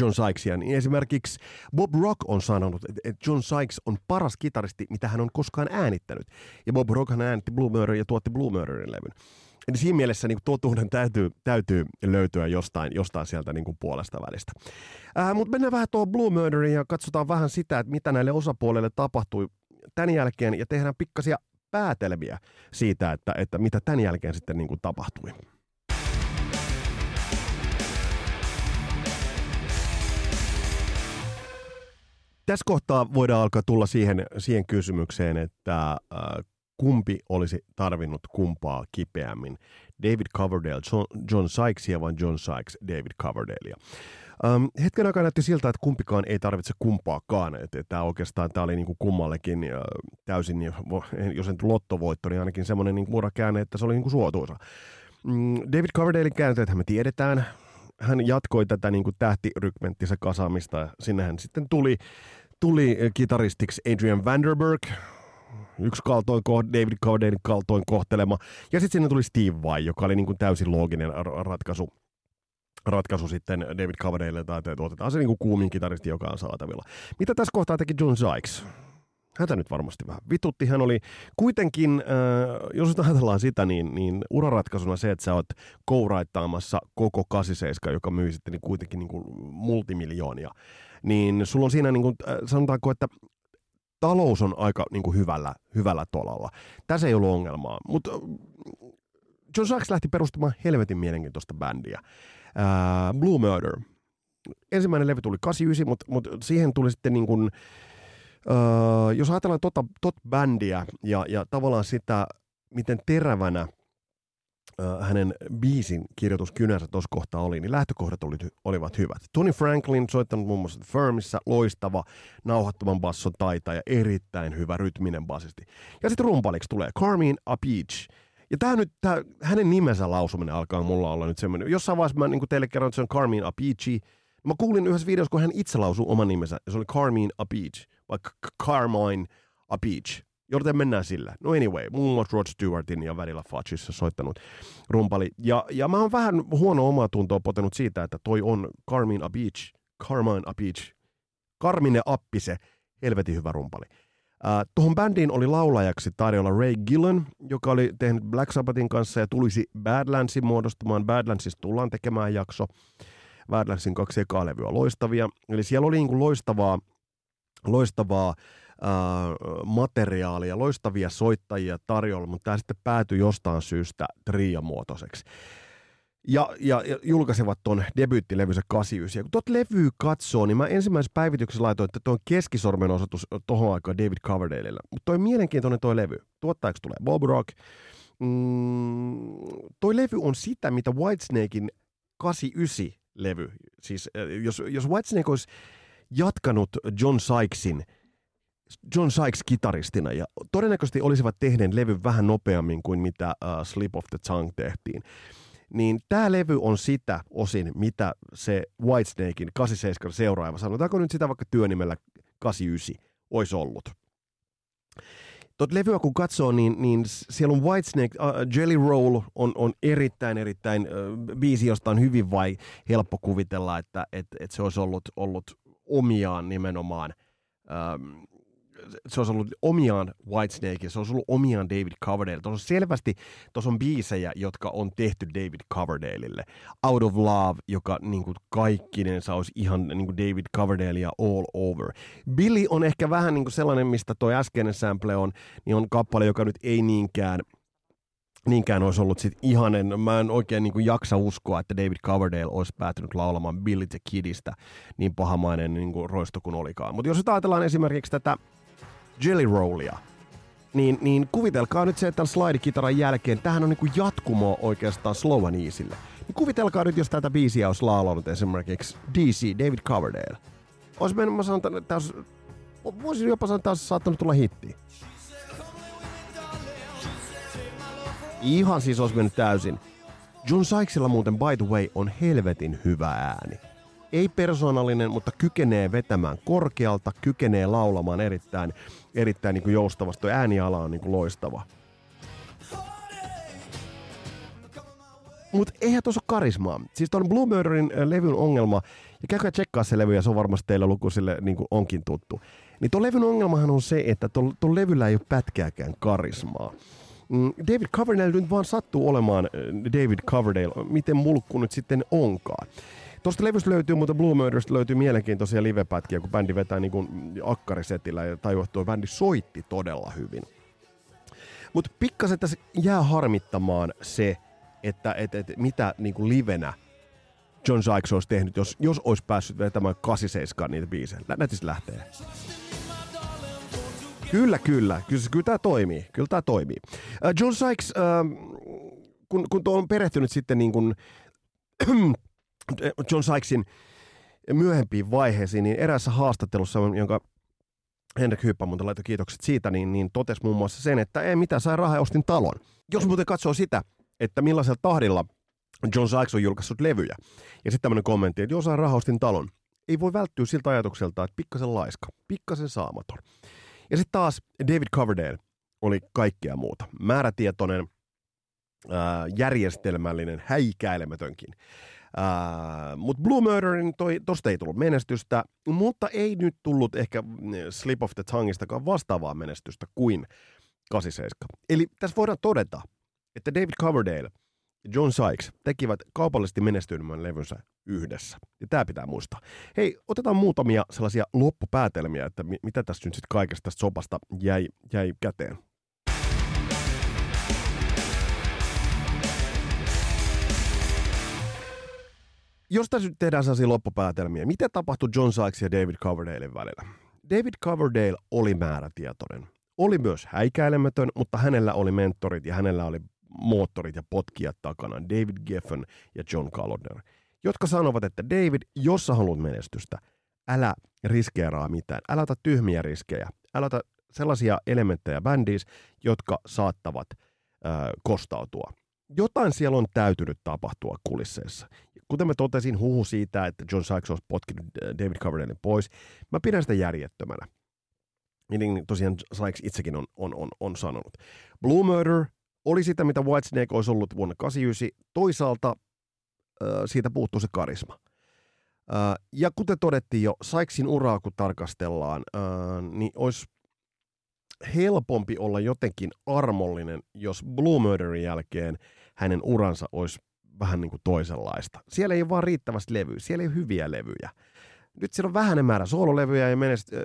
John Sykesia, niin esimerkiksi Bob Rock on sanonut, että John Sykes on paras kitaristi, mitä hän on koskaan äänittänyt. Ja Bob Rock hän äänitti Blue Murder ja tuotti Blue Murderin levyn. Eli siinä mielessä niin totuuden täytyy, täytyy löytyä jostain, jostain sieltä niin kuin puolesta välistä. Äh, Mutta mennään vähän tuohon Blue Murderiin ja katsotaan vähän sitä, että mitä näille osapuolelle tapahtui tämän jälkeen ja tehdään pikkasia päätelmiä siitä, että, että mitä tämän jälkeen sitten niin kuin tapahtui. Tässä kohtaa voidaan alkaa tulla siihen, siihen kysymykseen, että äh, kumpi olisi tarvinnut kumpaa kipeämmin. David Coverdale, John, John Sykesia vai John Sykes David Coverdalea. Um, hetken aikaa näytti siltä, että kumpikaan ei tarvitse kumpaakaan. Tämä oikeastaan tämä oli niinku kummallekin uh, täysin, jos en lottovoitto, niin ainakin semmoinen niinku urakäänne, että se oli niinku suotuisa. Mm, David Coverdalein käänteet me tiedetään. Hän jatkoi tätä niinku tähtirykmenttinsä kasaamista. Sinnehän sitten tuli, tuli kitaristiksi Adrian Vanderberg, yksi kaltoin, David Coverdalein kaltoin kohtelema. Ja sitten sinne tuli Steve Vai, joka oli niin kuin täysin looginen ratkaisu ratkaisu sitten David Coverdale, tai otetaan se niin kuin kuumin kitaristi, joka on saatavilla. Mitä tässä kohtaa teki John Sykes? Häntä nyt varmasti vähän vitutti. Hän oli kuitenkin, äh, jos ajatellaan sitä, niin, niin uraratkaisuna se, että sä oot kouraittaamassa koko 87, joka myy sitten niin kuitenkin niin kuin multimiljoonia, niin sulla on siinä, niin kuin, äh, sanotaanko, että talous on aika niin kuin hyvällä, hyvällä tolalla. Tässä ei ollut ongelmaa, mutta äh, John Sykes lähti perustamaan helvetin mielenkiintoista bändiä. Uh, Blue Murder. Ensimmäinen levy tuli 89, mutta, mutta siihen tuli sitten niin kuin, uh, jos ajatellaan tota, tot bändiä ja, ja tavallaan sitä, miten terävänä hänen biisin kirjoituskynänsä tuossa kohtaa oli, niin lähtökohdat oli, olivat hyvät. Tony Franklin soittanut muun muassa Firmissa, loistava, nauhattoman basson taita ja erittäin hyvä rytminen basisti. Ja sitten rumpaliksi tulee Carmine Apich. Ja tämä nyt, tää, hänen nimensä lausuminen alkaa mulla olla nyt semmoinen. Jossain vaiheessa mä niin teille kerron, että se on Carmine Apici. Mä kuulin yhdessä videossa, kun hän itse lausui oman nimensä, ja se oli Carmine Apich, vaikka Carmine Apich. Joten mennään sillä. No anyway, muun muassa Rod Stewartin ja välillä Fudgeissa soittanut rumpali. Ja, ja mä oon vähän huono omaa tuntoa potenut siitä, että toi on Carmine Apich, Carmine Apich, Carmine Appise, helvetin hyvä rumpali. Uh, tuohon bändiin oli laulajaksi tarjolla Ray Gillen, joka oli tehnyt Black Sabbathin kanssa ja tulisi Badlandsin muodostumaan. Badlandsista tullaan tekemään jakso. Badlandsin kaksi ekaa levyä loistavia. Eli siellä oli niin kuin loistavaa, loistavaa materiaalia, loistavia soittajia tarjolla, mutta tämä sitten päätyi jostain syystä triamuotoiseksi. Ja, ja, ja julkaisivat tuon debyyttilevynsä 89. Ja kun tuot levyä katsoo, niin mä ensimmäisessä päivityksessä laitoin, että tuo on keskisormen osoitus tohon aikaan David Coverdaleilla. Mutta toi mielenkiintoinen toi levy. Tuottajaksi tulee Bob Rock. Mm, toi levy on sitä, mitä Whitesnakein 89 levy. Siis jos, jos Whitesnake olisi jatkanut John Sykesin John Sykes kitaristina ja todennäköisesti olisivat tehneet levy vähän nopeammin kuin mitä uh, Slip of the Tongue tehtiin niin tämä levy on sitä osin, mitä se Whitesnakein 87 seuraava, sanotaanko nyt sitä vaikka työnimellä 89, olisi ollut. Tuot levyä kun katsoo, niin, niin siellä on Whitesnake, uh, Jelly Roll on, on erittäin, erittäin uh, biisi, josta on hyvin vai helppo kuvitella, että et, et se olisi ollut, ollut omiaan nimenomaan um, se olisi ollut omiaan Whitesnake, se olisi ollut omiaan David Coverdale. Tuossa on selvästi, tuossa on biisejä, jotka on tehty David Coverdaleille. Out of Love, joka niin kuin kaikkinensa olisi ihan niin kuin David Coverdalea all over. Billy on ehkä vähän niin kuin sellainen, mistä toi äskeinen sample on, niin on kappale, joka nyt ei niinkään niinkään olisi ollut sit ihanen. Mä en oikein niin kuin jaksa uskoa, että David Coverdale olisi päätynyt laulamaan Billy the Kidistä niin pahamainen niin kuin roisto kuin olikaan. Mutta jos ajatellaan esimerkiksi tätä Jelly Rollia, niin, niin kuvitelkaa nyt se, että slide-kitaran jälkeen, tähän on niinku jatkumo oikeastaan Slow Easylle. Niin kuvitelkaa nyt, jos tätä biisiä olisi laulanut esimerkiksi DC, David Coverdale. Olisi mennyt, mä sanon, että voisin jopa sanoa, että olisi saattanut tulla hitti. Ihan siis olisi mennyt täysin. John Sykesilla muuten, by the way, on helvetin hyvä ääni ei persoonallinen, mutta kykenee vetämään korkealta, kykenee laulamaan erittäin, erittäin niin kuin joustavasti. Tuo ääniala on niin kuin loistava. Mutta eihän tuossa ole karismaa. Siis tuon Blue Murderin levyn ongelma, ja käykää tsekkaa se levy, ja se on varmasti teillä lukuisille niin kuin onkin tuttu. Niin tuon levyn ongelmahan on se, että tuon levyllä ei ole pätkääkään karismaa. Mm, David Coverdale nyt vaan sattuu olemaan David Coverdale, miten mulkku nyt sitten onkaan. Tuosta levystä löytyy, mutta Blue Murderista löytyy mielenkiintoisia livepätkiä, kun bändi vetää niin kuin akkarisetillä ja tuo bändi soitti todella hyvin. Mutta pikkasen tässä jää harmittamaan se, että et, et, mitä niinku livenä John Sykes olisi tehnyt, jos, jos olisi päässyt vetämään 87 niitä biisejä. Nätistä lähtee. Kyllä, kyllä. Kyllä, kyllä tämä toimii. Kyllä tämä toimii. Uh, John Sykes, uh, kun, kun on perehtynyt sitten niin kuin *clears throat* John Sykesin myöhempiin vaiheisiin, niin eräässä haastattelussa, jonka Henrik Hyppä muuten laittoi kiitokset siitä, niin, niin totesi muun muassa sen, että ei mitään, sai rahaa ostin talon. Jos muuten katsoo sitä, että millaisella tahdilla John Sykes on julkaissut levyjä, ja sitten tämmöinen kommentti, että jos sai rahaa ostin talon, ei voi välttyä siltä ajatukselta, että pikkasen laiska, pikkasen saamaton. Ja sitten taas David Coverdale oli kaikkea muuta. Määrätietoinen, ää, järjestelmällinen, häikäilemätönkin. Mutta Blue Murderin toi, tosta ei tullut menestystä, mutta ei nyt tullut ehkä mm, Slip of the Tongueistakaan vastaavaa menestystä kuin 87. Eli tässä voidaan todeta, että David Coverdale – John Sykes tekivät kaupallisesti menestyneen levynsä yhdessä. Ja tämä pitää muistaa. Hei, otetaan muutamia sellaisia loppupäätelmiä, että mitä tässä nyt sitten kaikesta tästä sopasta jäi, jäi käteen. Jos tässä nyt tehdään sellaisia loppupäätelmiä, mitä tapahtui John Sykes ja David Coverdalein välillä? David Coverdale oli määrätietoinen. Oli myös häikäilemätön, mutta hänellä oli mentorit ja hänellä oli moottorit ja potkijat takana, David Geffen ja John Callender, jotka sanovat, että David, jos sä haluat menestystä, älä riskeeraa mitään, älä ota tyhmiä riskejä, älä ota sellaisia elementtejä bändiis, jotka saattavat äh, kostautua. Jotain siellä on täytynyt tapahtua kulisseissa. Kuten mä totesin, huhu siitä, että John Sykes olisi potkinut David Coverdalein pois, mä pidän sitä järjettömänä. Niin tosiaan Sykes itsekin on, on, on, on sanonut. Blue Murder oli sitä, mitä Whitesnake olisi ollut vuonna 89. Toisaalta äh, siitä puuttuu se karisma. Äh, ja kuten todettiin jo, Saiksin uraa kun tarkastellaan, äh, niin olisi helpompi olla jotenkin armollinen, jos Blue Murderin jälkeen hänen uransa olisi vähän niin kuin toisenlaista. Siellä ei ole vaan riittävästi levyä, siellä ei ole hyviä levyjä. Nyt siellä on vähäinen määrä soololevyjä ja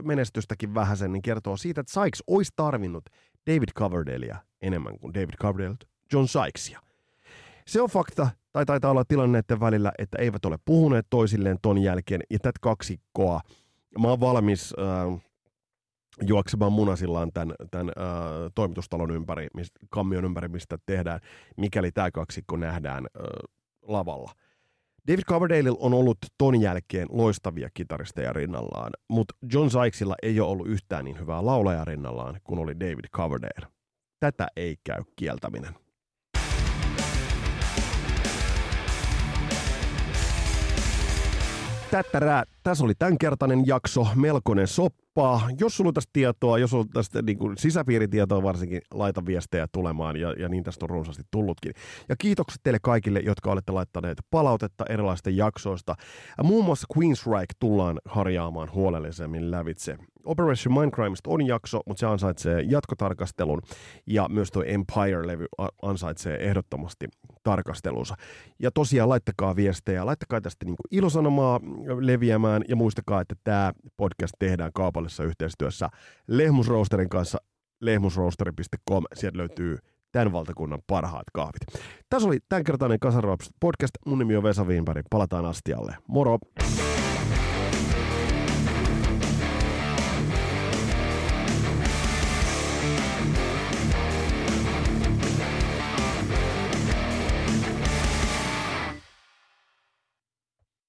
menestystäkin vähäisen, niin kertoo siitä, että Sykes olisi tarvinnut David Coverdalea enemmän kuin David Coverdale John Sykesia. Se on fakta, tai taitaa olla tilanneiden välillä, että eivät ole puhuneet toisilleen ton jälkeen, ja tätä kaksikkoa mä oon valmis äh, juoksemaan munasillaan tämän, tämän äh, toimitustalon ympäri, mistä, kammion ympäri, mistä tehdään, mikäli tämä kaksikko nähdään äh, lavalla. David Coverdale on ollut ton jälkeen loistavia kitaristeja rinnallaan, mutta John Sykesilla ei ole ollut yhtään niin hyvää laulajaa rinnallaan kuin oli David Coverdale. Tätä ei käy kieltäminen. Tättärää, tässä oli tämänkertainen jakso, melkoinen soppaa. Jos sulla on tästä tietoa, jos on tästä niin kuin sisäpiiritietoa varsinkin, laita viestejä tulemaan ja, ja niin tästä on runsaasti tullutkin. Ja kiitokset teille kaikille, jotka olette laittaneet palautetta erilaisista jaksoista. Ja muun muassa Queensryche tullaan harjaamaan huolellisemmin lävitse. Operation Mindcrimesta on jakso, mutta se ansaitsee jatkotarkastelun ja myös tuo Empire-levy ansaitsee ehdottomasti tarkastelunsa. Ja tosiaan laittakaa viestejä, laittakaa tästä niin ilosanomaa leviämään ja muistakaa, että tämä podcast tehdään kaupallisessa yhteistyössä Lehmusroosterin kanssa lehmusroosteri.com. Sieltä löytyy tämän valtakunnan parhaat kahvit. Tässä oli tämänkertainen Kasarops podcast. Mun nimi on Vesa Wienberg. Palataan astialle. Moro!